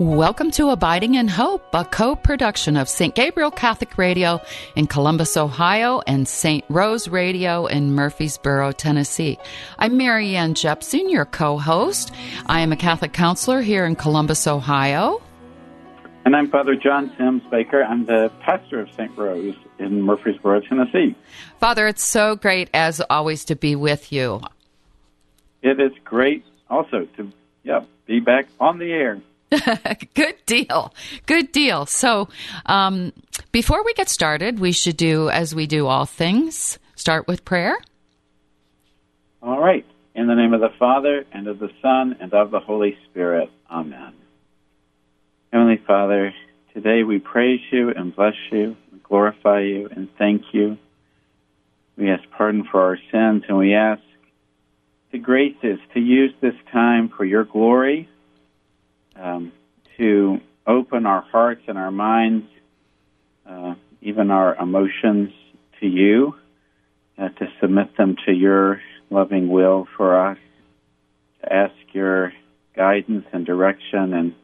Welcome to Abiding in Hope, a co production of St. Gabriel Catholic Radio in Columbus, Ohio, and St. Rose Radio in Murfreesboro, Tennessee. I'm Marianne Jepson, your co host. I am a Catholic counselor here in Columbus, Ohio. And I'm Father John Sims Baker. I'm the pastor of St. Rose in Murfreesboro, Tennessee. Father, it's so great, as always, to be with you. It is great also to yeah, be back on the air. Good deal. Good deal. So, um, before we get started, we should do as we do all things start with prayer. All right. In the name of the Father, and of the Son, and of the Holy Spirit. Amen. Heavenly Father, today we praise you and bless you, and glorify you, and thank you. We ask pardon for our sins, and we ask the graces to use this time for your glory um, to open our hearts and our minds, uh, even our emotions, to you, uh, to submit them to your loving will for us, to ask your guidance and direction and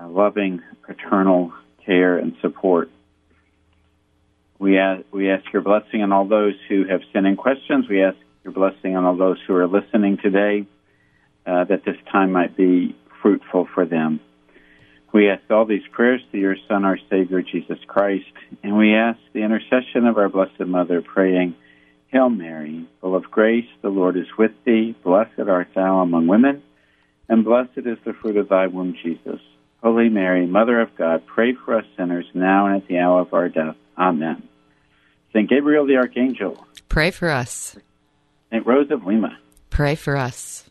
uh, loving paternal care and support. We ask, we ask your blessing on all those who have sent in questions. We ask your blessing on all those who are listening today, uh, that this time might be fruitful for them. We ask all these prayers to your Son, our Savior, Jesus Christ, and we ask the intercession of our Blessed Mother, praying, Hail Mary, full of grace, the Lord is with thee. Blessed art thou among women, and blessed is the fruit of thy womb, Jesus. Holy Mary, Mother of God, pray for us sinners now and at the hour of our death. Amen. St. Gabriel the Archangel, pray for us. St. Rose of Lima, pray for us.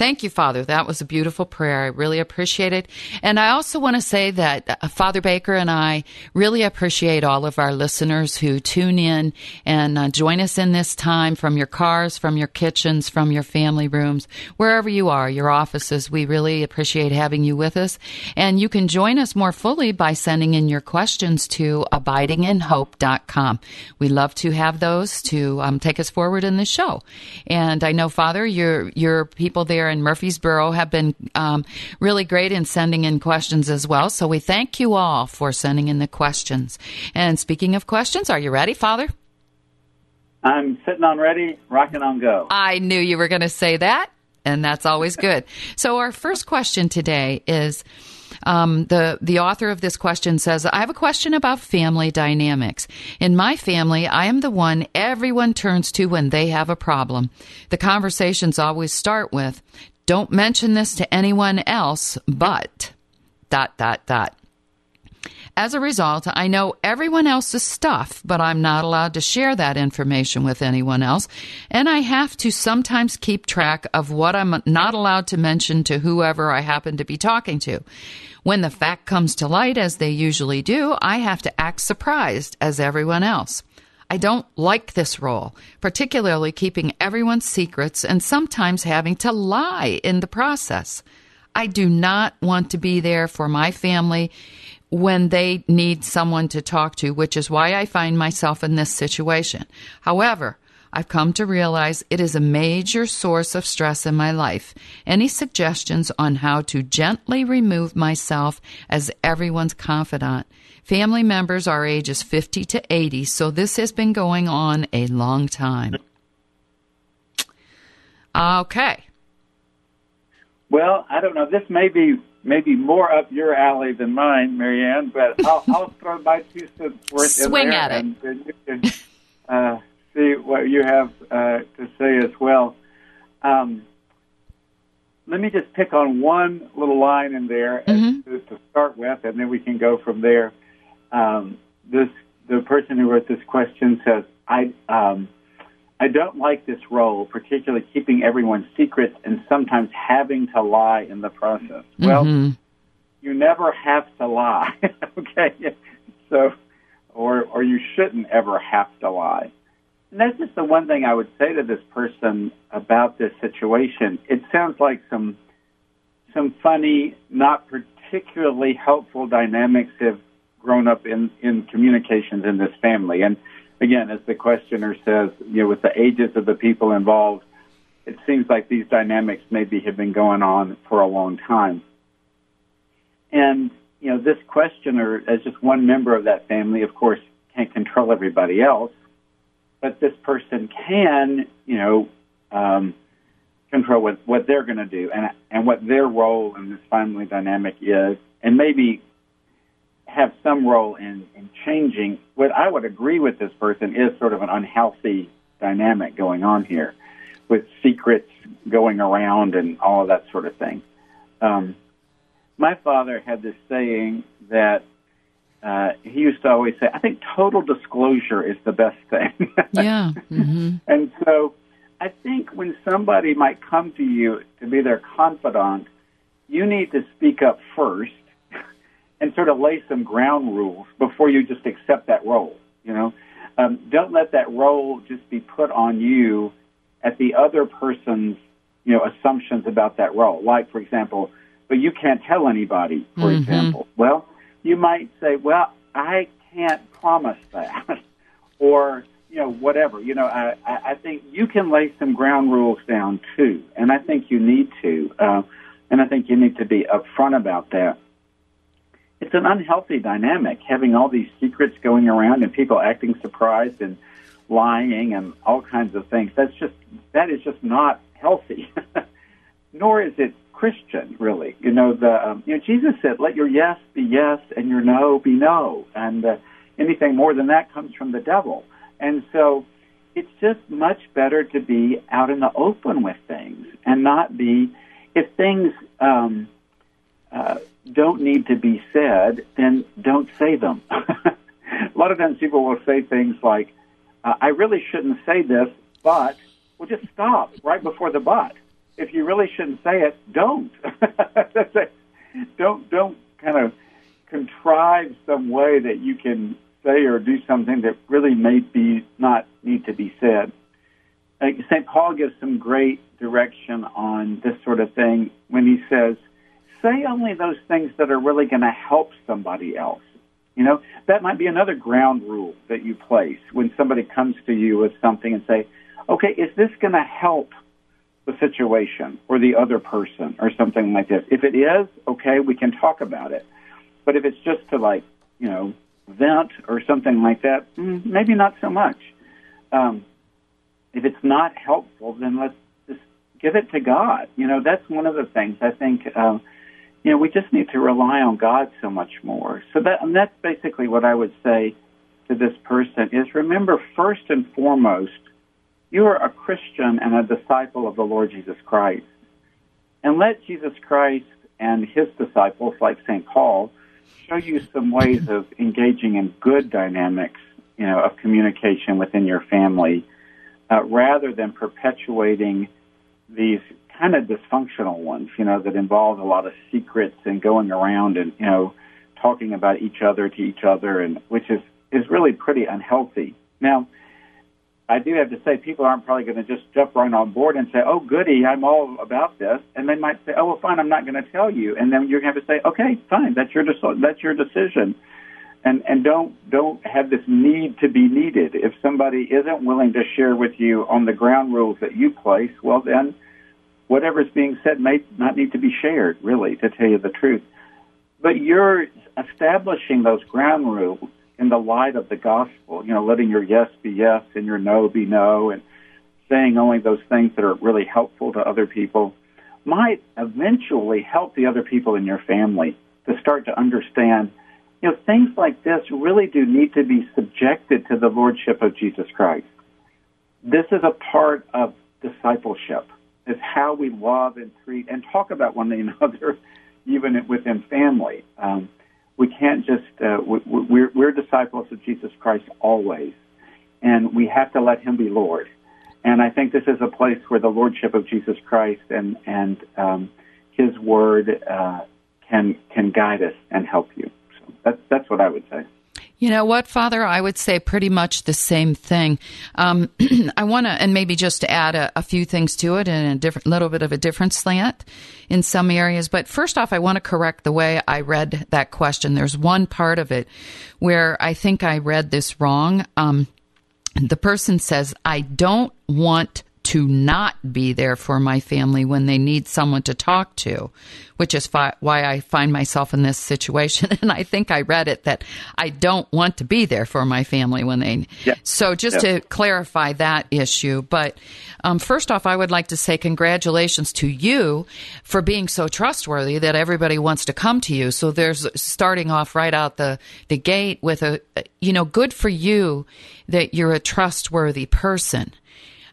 Thank you, Father. That was a beautiful prayer. I really appreciate it. And I also want to say that uh, Father Baker and I really appreciate all of our listeners who tune in and uh, join us in this time from your cars, from your kitchens, from your family rooms, wherever you are, your offices. We really appreciate having you with us. And you can join us more fully by sending in your questions to abidinginhope.com. We love to have those to um, take us forward in the show. And I know, Father, your, your people there in Murfreesboro have been um, really great in sending in questions as well. So we thank you all for sending in the questions. And speaking of questions, are you ready, Father? I'm sitting on ready, rocking on go. I knew you were going to say that, and that's always good. so our first question today is. Um, the the author of this question says, "I have a question about family dynamics. In my family, I am the one everyone turns to when they have a problem. The conversations always start with, "Don't mention this to anyone else," but dot dot dot. As a result, I know everyone else's stuff, but I'm not allowed to share that information with anyone else. And I have to sometimes keep track of what I'm not allowed to mention to whoever I happen to be talking to. When the fact comes to light, as they usually do, I have to act surprised as everyone else. I don't like this role, particularly keeping everyone's secrets and sometimes having to lie in the process. I do not want to be there for my family when they need someone to talk to, which is why I find myself in this situation. However, I've come to realize it is a major source of stress in my life. Any suggestions on how to gently remove myself as everyone's confidant? Family members are ages 50 to 80, so this has been going on a long time. Okay. Well, I don't know. This may be maybe more up your alley than mine, Marianne, but I'll, I'll throw my two cents worth Swing in there at it. And, and you can uh, see what you have uh, to say as well. Um, let me just pick on one little line in there Mhm. to, to start with, and then we can go from there. Um, this the person who wrote this question says, "I um, I don't like this role, particularly keeping everyone's secrets and sometimes having to lie in the process." Well, Mhm. you never have to lie, okay? So, or or you shouldn't ever have to lie. And that's just the one thing I would say to this person about this situation. It sounds like some some funny, not particularly helpful dynamics have grown up in in communications in this family. And again, as the questioner says, you know, with the ages of the people involved, it seems like these dynamics maybe have been going on for a long time. And, you know, this questioner, as just one member of that family, of course, can't control everybody else, but this person can, you know, um, control what, what they're going to do and, and what their role in this family dynamic is, and maybe have some role in, in changing what I would agree with this person is sort of an unhealthy dynamic going on here with secrets going around and all of that sort of thing. Um, my father had this saying that uh, he used to always say, I think total disclosure is the best thing. yeah. Mm-hmm. And so I think when somebody might come to you to be their confidant, you need to speak up first and sort of lay some ground rules before you just accept that role. You know, um, don't let that role just be put on you at the other person's you know assumptions about that role. Like, for example, but you can't tell anybody. For mm-hmm. example, well, you might say, well, I can't promise that, or you know, whatever. You know, I, I think you can lay some ground rules down too, and I think you need to, uh, and I think you need to be upfront about that. It's an unhealthy dynamic having all these secrets going around and people acting surprised and lying and all kinds of things. That's just that is just not healthy. Nor is it Christian, really. You know, the um, you know Jesus said, "Let your yes be yes and your no be no," and uh, anything more than that comes from the devil. And so it's just much better to be out in the open with things and not be, if things um, uh, don't need to be said, then don't say them. a lot of times people will say things like, uh, I really shouldn't say this, but, well, just stop right before the but. If you really shouldn't say it, don't. don't, don't kind of contrive some way that you can say or do something that really may be not need to be said. St. Paul gives some great direction on this sort of thing when he says, say only those things that are really going to help somebody else. You know, that might be another ground rule that you place when somebody comes to you with something and say, okay, is this going to help the situation or the other person or something like this? If it is, okay, we can talk about it. But if it's just to like, you know, vent or something like that, mm, maybe not so much. Um, if it's not helpful, then let's just give it to God. You know, that's one of the things I think. Uh, you know, we just need to rely on God so much more. So that and that's basically what I would say to this person is remember first and foremost, you are a Christian and a disciple of the Lord Jesus Christ. And let Jesus Christ and his disciples, like St. Paul, show you some ways of engaging in good dynamics, you know, of communication within your family, uh, rather than perpetuating these kind of dysfunctional ones, you know, that involve a lot of secrets and going around and you know talking about each other to each other, and which is is really pretty unhealthy. Now, I do have to say, people aren't probably going to just jump right on board and say, "Oh, goody, I'm all about this," and they might say, "Oh, well, fine, I'm not going to tell you," and then you're going to have to say, "Okay, fine, that's your de- that's your decision," and and don't don't have this need to be needed. If somebody isn't willing to share with you on the ground rules that you place, well, then whatever is being said may not need to be shared, really, to tell you the truth. But you're establishing those ground rules in the light of the gospel, you know, letting your yes be yes and your no be no, and saying only those things that are really helpful to other people, might eventually help the other people in your family to start to understand, you know, things like this really do need to be subjected to the lordship of Jesus Christ. This is a part of discipleship. Is how we love and treat and talk about one another, even within family. Um, we can't just uh, we, are we're disciples of Jesus Christ always, and we have to let Him be Lord. And I think this is a place where the lordship of Jesus Christ and and um, His Word uh, can can guide us and help you. So that's that's what I would say. You know what, Father? I would say pretty much the same thing. Um, I want to, and maybe just add a, a, few things to it and a different, little bit of a different slant in some areas. But first off, I want to correct the way I read that question. There's one part of it where I think I read this wrong. Um, the person says, I don't want to not be there for my family when they need someone to talk to, which is fi- why I find myself in this situation. And I think I read it that I don't want to be there for my family when they. Yeah. So just Yeah. to clarify that issue, but um, first off, I would like to say congratulations to you for being so trustworthy that everybody wants to come to you. So there's starting off right out the the gate with a you know good for you that you're a trustworthy person.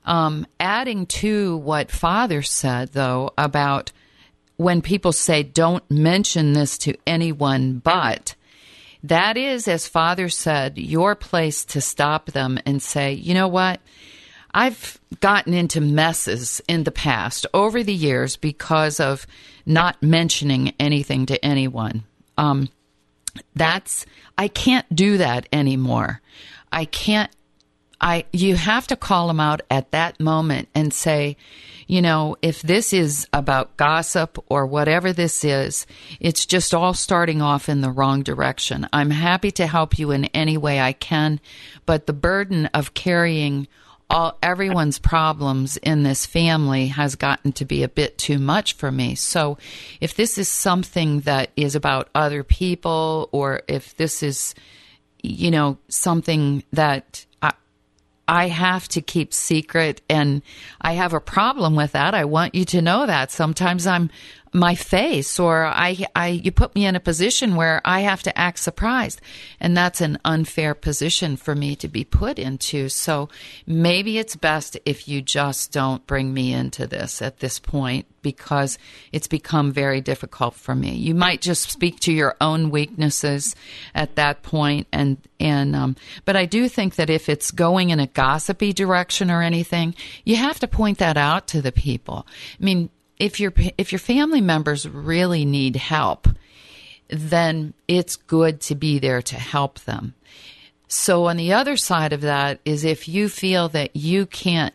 Um, adding to what Father said, though, about when people say, don't mention this to anyone but, that is, as Father said, your place to stop them and say, you know what? I've gotten into messes in the past over the years because of not mentioning anything to anyone. Um, that's, I can't do that anymore. I can't I you have to call them out at that moment and say, you know, if this is about gossip or whatever this is, it's just all starting off in the wrong direction. I'm happy to help you in any way I can, but the burden of carrying all everyone's problems in this family has gotten to be a bit too much for me. So, if this is something that is about other people or if this is you know something that I have to keep secret and I have a problem with that. I want you to know that. Sometimes I'm my face or I I you put me in a position where I have to act surprised and that's an unfair position for me to be put into. So maybe it's best if you just don't bring me into this at this point because it's become very difficult for me. You might just speak to your own weaknesses at that point and and um, but I do think that if it's going in a gossipy direction or anything, you have to point that out to the people. I mean, if your if your family members really need help, then it's good to be there to help them. So on the other side of that is if you feel that you can't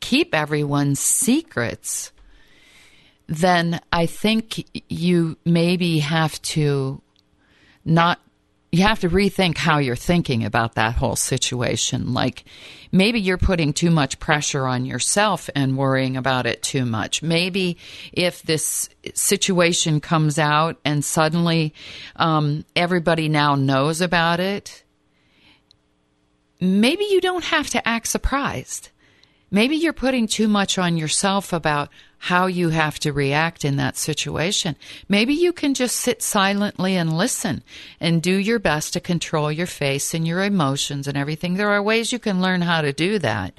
keep everyone's secrets, then I think you maybe have to not you have to rethink how you're thinking about that whole situation. Like maybe you're putting too much pressure on yourself and worrying about it too much. Maybe if this situation comes out and suddenly um, everybody now knows about it, maybe you don't have to act surprised. Maybe you're putting too much on yourself about how you have to react in that situation. Maybe you can just sit silently and listen and do your best to control your face and your emotions and everything. There are ways you can learn how to do that.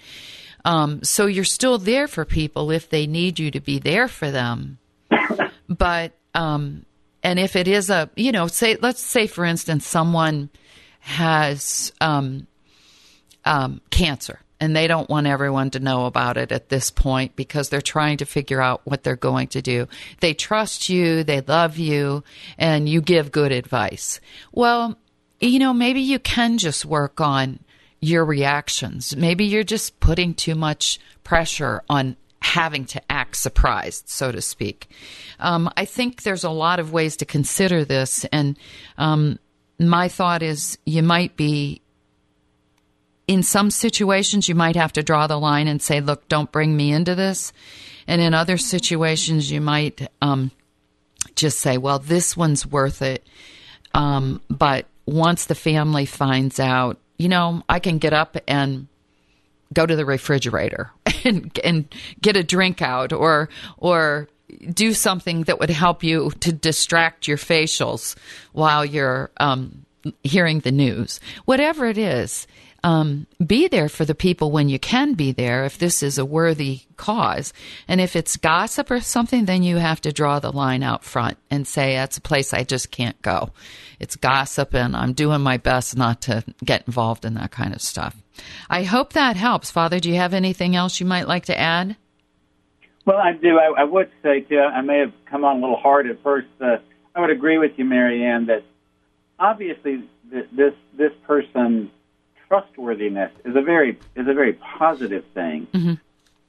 Um, so you're still there for people if they need you to be there for them. But, um, and if it is a, you know, say, let's say, for instance, someone has, um, um, cancer and they don't want everyone to know about it at this point because they're trying to figure out what they're going to do. They trust you, they love you, and you give good advice. Well, you know, maybe you can just work on your reactions. Maybe you're just putting too much pressure on having to act surprised, so to speak. Um, I think there's a lot of ways to consider this, and um, my thought is you might be in some situations, you might have to draw the line and say, look, don't bring me into this. And in other situations, you might um, just say, well, this one's worth it. Um, but once the family finds out, you know, I can get up and go to the refrigerator and, and get a drink out or, or, do something that would help you to distract your facials while you're um, hearing the news. Whatever it is, um, be there for the people when you can be there if this is a worthy cause. And if it's gossip or something, then you have to draw the line out front and say, that's a place I just can't go. It's gossip and I'm doing my best not to get involved in that kind of stuff. I hope that helps. Father, do you have anything else you might like to add? Well, I do. I, I would say, too, I may have come on a little hard at first. Uh, I would agree with you, Marianne, that obviously th- this this person's trustworthiness is a very is a very positive thing. Mm-hmm.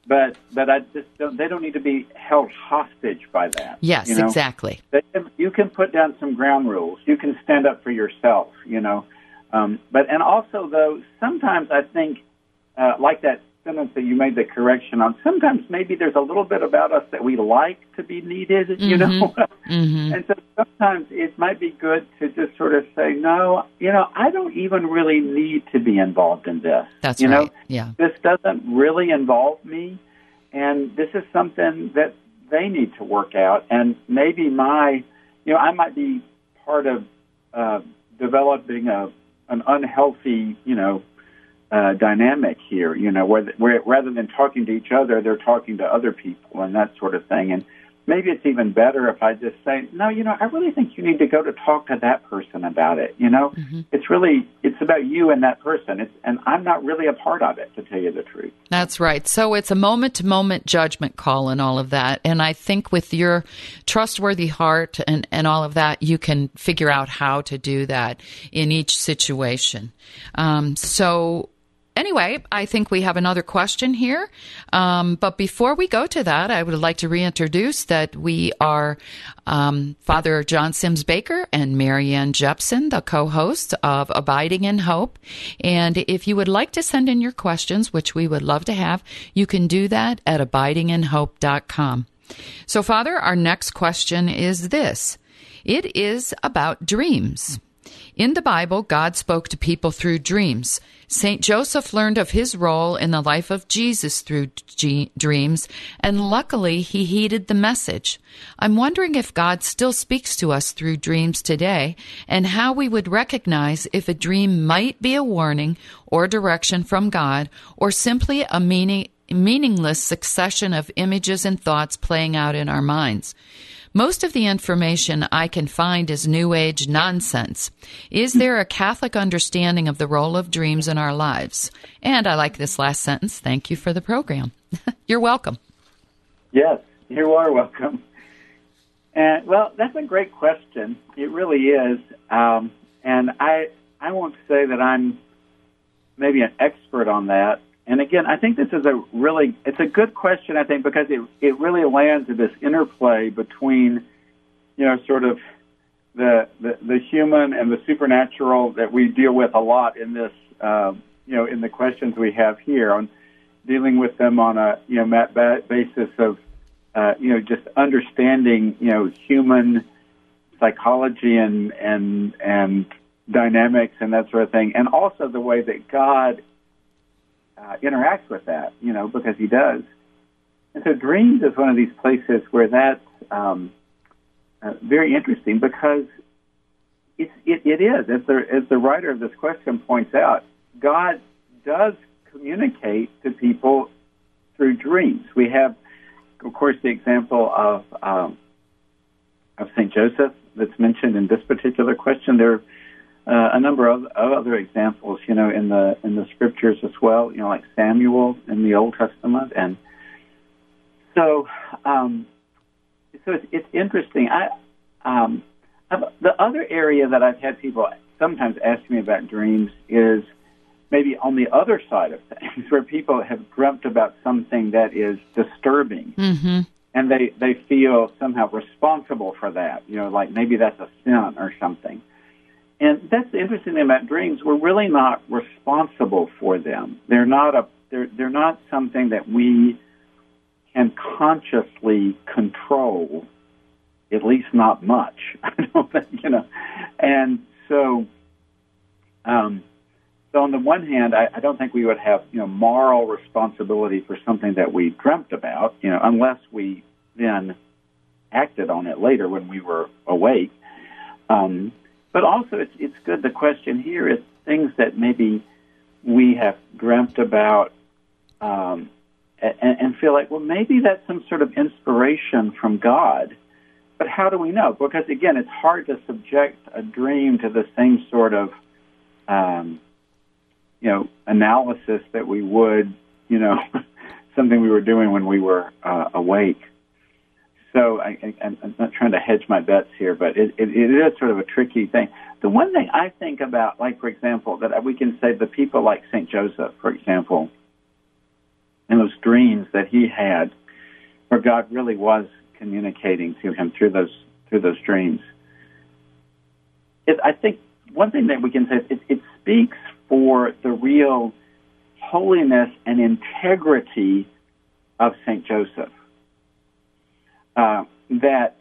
But but I just don't, they don't need to be held hostage by that. Yes, you know? exactly. They, you can put down some ground rules. You can stand up for yourself. You know, um, but and also though sometimes I think uh, like that sentence that you made the correction on. Sometimes maybe there's a little bit about us that we like to be needed, you know. Mm-hmm. and so sometimes it might be good to just sort of say, no, you know, I don't even really need to be involved in this. That's you right. know, Yeah. this doesn't really involve me, and this is something that they need to work out. And maybe my, you know, I might be part of uh, developing a an unhealthy, you know, uh, dynamic here. You know, where, where rather than talking to each other, they're talking to other people and that sort of thing. And maybe it's even better if I just say, no, you know, I really think you need to go to talk to that person about it. You know, it's really it's about you and that person. It's and I'm not really a part of it, to tell you the truth. That's right. So it's a moment to moment judgment call and all of that. And I think with your trustworthy heart and, and all of that, you can figure out how to do that in each situation. Um, so anyway, I think we have another question here. Um, but before we go to that, I would like to reintroduce that we are um, Father John Sims Baker and Marianne Jepson, the co hosts of Abiding in Hope. And if you would like to send in your questions, which we would love to have, you can do that at abidinginhope.com. So, Father, our next question is this it is about dreams. In the Bible, God spoke to people through dreams. St. Joseph learned of his role in the life of Jesus through g- dreams, and luckily he heeded the message. I'm wondering if God still speaks to us through dreams today, and how we would recognize if a dream might be a warning or direction from God, or simply a meaning, meaningless succession of images and thoughts playing out in our minds. Most of the information I can find is New Age nonsense. Is there a Catholic understanding of the role of dreams in our lives? And I like this last sentence. Thank you for the program. You're welcome. Yes, you are welcome. And well, that's a great question. It really is. Um, and I I won't say that I'm maybe an expert on that. And again, I think this is a really it's a good question. I think because it it really lands at this interplay between you know sort of the the, the human and the supernatural that we deal with a lot in this uh, you know in the questions we have here on dealing with them on a you know basis of uh, you know just understanding you know human psychology and and and dynamics and that sort of thing, and also the way that God uh, interacts with that, you know, because He does. And so, dreams is one of these places where that's um, uh, very interesting because it's, it, it is, as the, as the writer of this question points out, God does communicate to people through dreams. We have, of course, the example of um, of Saint Joseph that's mentioned in this particular question. There uh, a number of, of other examples, you know, in the in the scriptures as well. You know, like Samuel in the Old Testament, and so um, so it's, it's interesting. I um, the other area that I've had people sometimes ask me about dreams is maybe on the other side of things, where people have dreamt about something that is disturbing, Mm-hmm. and they they feel somehow responsible for that. You know, like maybe that's a sin or something. And that's the interesting thing about dreams. We're really not responsible for them. They're not a they're they're not something that we can consciously control. At least not much. I don't think you know. And so, um, so on the one hand, I, I don't think we would have you know moral responsibility for something that we dreamt about. You know, unless we then acted on it later when we were awake. Um, but also, it's it's good. The question here is things that maybe we have dreamt about um, and, and feel like, well, maybe that's some sort of inspiration from God. But how do we know? Because again, it's hard to subject a dream to the same sort of, um, you know, analysis that we would, you know, something we were doing when we were uh, awake. So I, I'm not trying to hedge my bets here, but it, it, it is sort of a tricky thing. The one thing I think about, like for example, that we can say the people like Saint Joseph, for example, and those dreams that he had, where God really was communicating to him through those through those dreams. It, I think one thing that we can say is it, it speaks for the real holiness and integrity of St. Joseph. Uh, that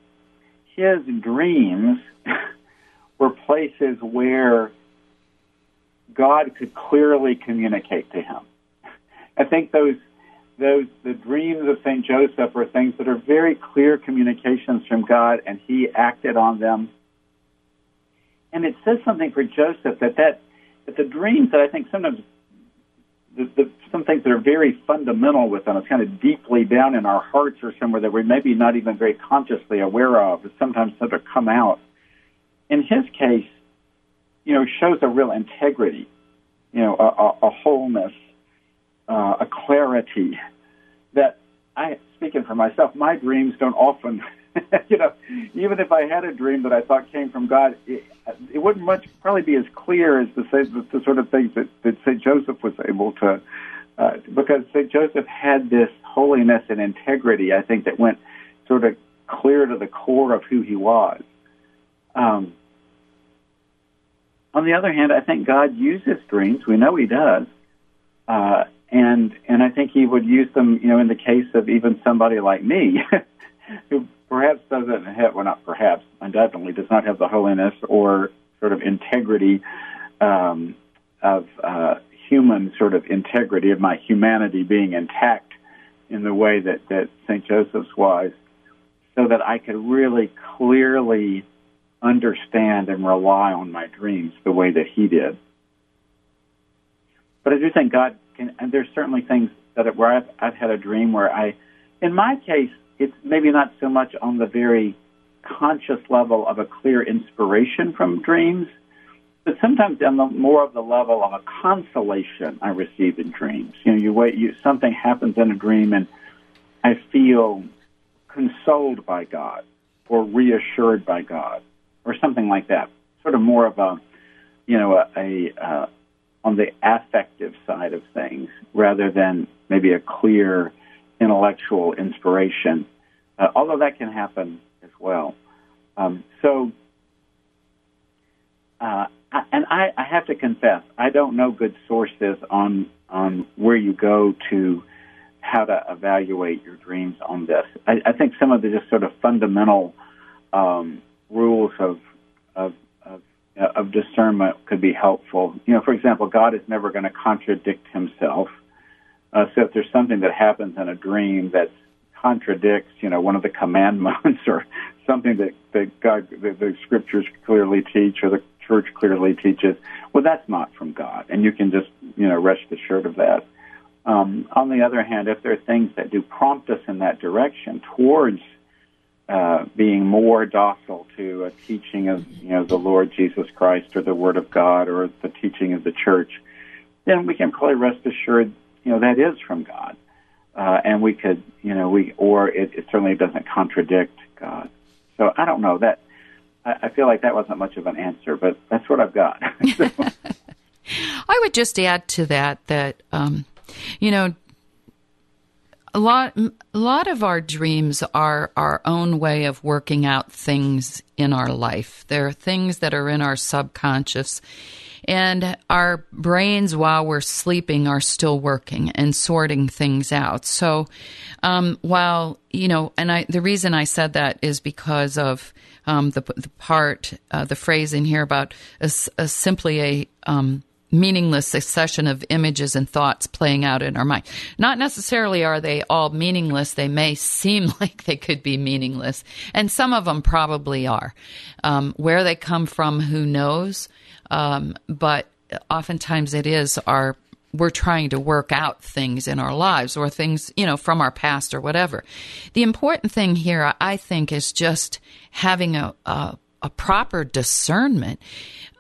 his dreams were places where God could clearly communicate to him. I think those those the dreams of Saint Joseph are things that are very clear communications from God, and he acted on them. And it says something for Joseph that that, that the dreams that I think sometimes the, the, some things that are very fundamental within us, kind of deeply down in our hearts or somewhere that we're maybe not even very consciously aware of, sometimes sort of come out. In his case, you know, shows a real integrity, you know, a, a, a wholeness, uh, a clarity that I, speaking for myself, my dreams don't often, you know, even if I had a dream that I thought came from God, it, it wouldn't much probably be as clear as the, the, the sort of things that, that St. Joseph was able to, uh, because St. Joseph had this holiness and integrity, I think, that went sort of clear to the core of who he was. Um, on the other hand, I think God uses dreams. We know He does, uh, and and I think He would use them. You know, in the case of even somebody like me, who perhaps doesn't have, well, not perhaps, undoubtedly does not have the holiness or sort of integrity um, of uh, human sort of integrity of my humanity being intact in the way that that Saint Joseph's was, so that I could really clearly understand and rely on my dreams the way that he did. But I do think God can, and there's certainly things that where I've, I've had a dream where I, in my case, it's maybe not so much on the very conscious level of a clear inspiration from dreams, but sometimes on the more of the level of a consolation I receive in dreams. You know, you wait, you something happens in a dream, and I feel consoled by God or reassured by God or something like that. Sort of more of a, you know, a, a uh, on the affective side of things rather than maybe a clear intellectual inspiration. Uh, although that can happen as well. Um, so, uh, I, and I, I have to confess, I don't know good sources on on where you go to how to evaluate your dreams on this. I, I think some of the just sort of fundamental um, rules of of of, of discernment could be helpful. You know, for example, God is never going to contradict Himself. Uh, so if there's something that happens in a dream that contradicts, you know, one of the commandments or something that, that God, the, the scriptures clearly teach or the church clearly teaches, well, that's not from God, and you can just, you know, rest assured of that. Um, on the other hand, if there are things that do prompt us in that direction towards uh, being more docile to a teaching of you know the Lord Jesus Christ or the Word of God or the teaching of the Church, then we can probably rest assured you know that is from God, uh, and we could you know we or it, it certainly doesn't contradict God. So I don't know that. I, I feel like that wasn't much of an answer, but that's what I've got. I would just add to that that um, you know a lot a lot of our dreams are our own way of working out things in our life there are things that are in our subconscious and our brains while we're sleeping are still working and sorting things out. So um, while you know and i the reason i said that is because of um, the, the part uh, the phrase in here about a, a simply a um, meaningless succession of images and thoughts playing out in our mind. Not necessarily are they all meaningless. They may seem like they could be meaningless, and some of them probably are. Um, where they come from, who knows? Um, but oftentimes it is our we're trying to work out things in our lives or things, you know, from our past or whatever. The important thing here, I think, is just having a, a, a proper discernment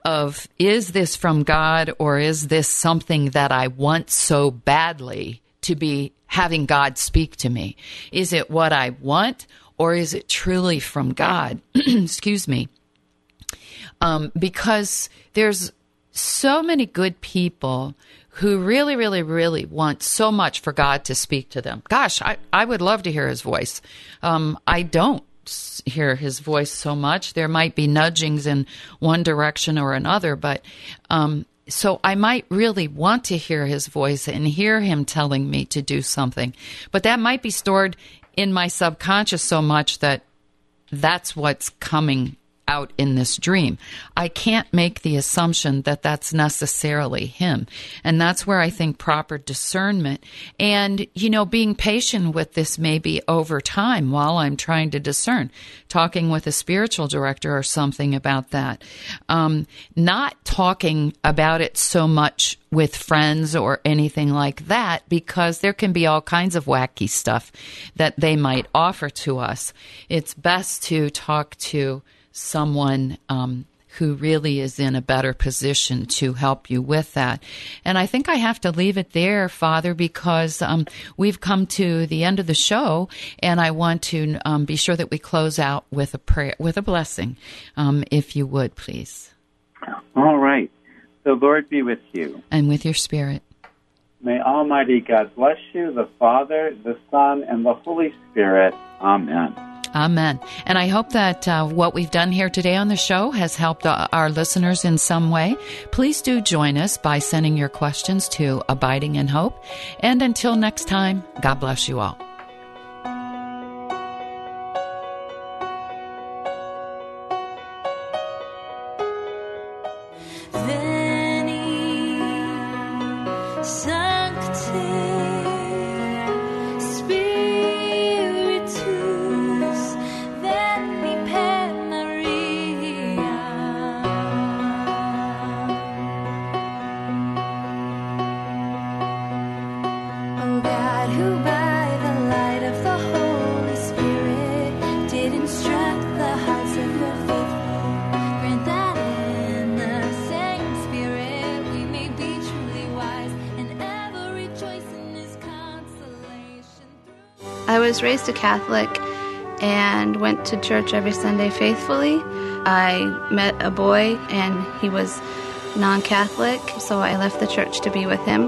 of is this from God or is this something that I want so badly to be having God speak to me? Is it what I want or is it truly from God? Excuse me. Um, because there's so many good people who really, really, really want so much for God to speak to them. Gosh, I, I would love to hear his voice. Um, I don't hear his voice so much. There might be nudgings in one direction or another, but um, so I might really want to hear his voice and hear him telling me to do something, but that might be stored in my subconscious so much that that's what's coming out in this dream. I can't make the assumption that that's necessarily him. And that's where I think proper discernment and, you know, being patient with this maybe over time while I'm trying to discern, talking with a spiritual director or something about that. Um, not talking about it so much with friends or anything like that because there can be all kinds of wacky stuff that they might offer to us. It's best to talk to someone um, who really is in a better position to help you with that. And I think I have to leave it there, Father, because um, we've come to the end of the show, and I want to um, be sure that we close out with a prayer, with a blessing, um, if you would, please. All right. The Lord be with you. And with your spirit. May Almighty God bless you, the Father, the Son, and the Holy Spirit. Amen. Amen. And I hope that uh, what we've done here today on the show has helped uh, our listeners in some way. Please do join us by sending your questions to Abiding in Hope. And until next time, God bless you all. Was raised a Catholic and went to church every Sunday faithfully. I met a boy and he was non Catholic, so I left the church to be with him.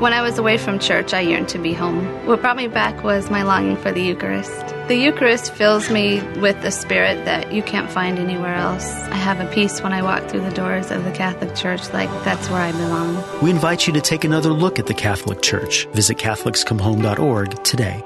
When I was away from church, I yearned to be home. What brought me back was my longing for the Eucharist. The Eucharist fills me with a spirit that you can't find anywhere else. I have a peace when I walk through the doors of the Catholic Church, like that's where I belong. We invite you to take another look at the Catholic Church. Visit CatholicsComeHome.org today.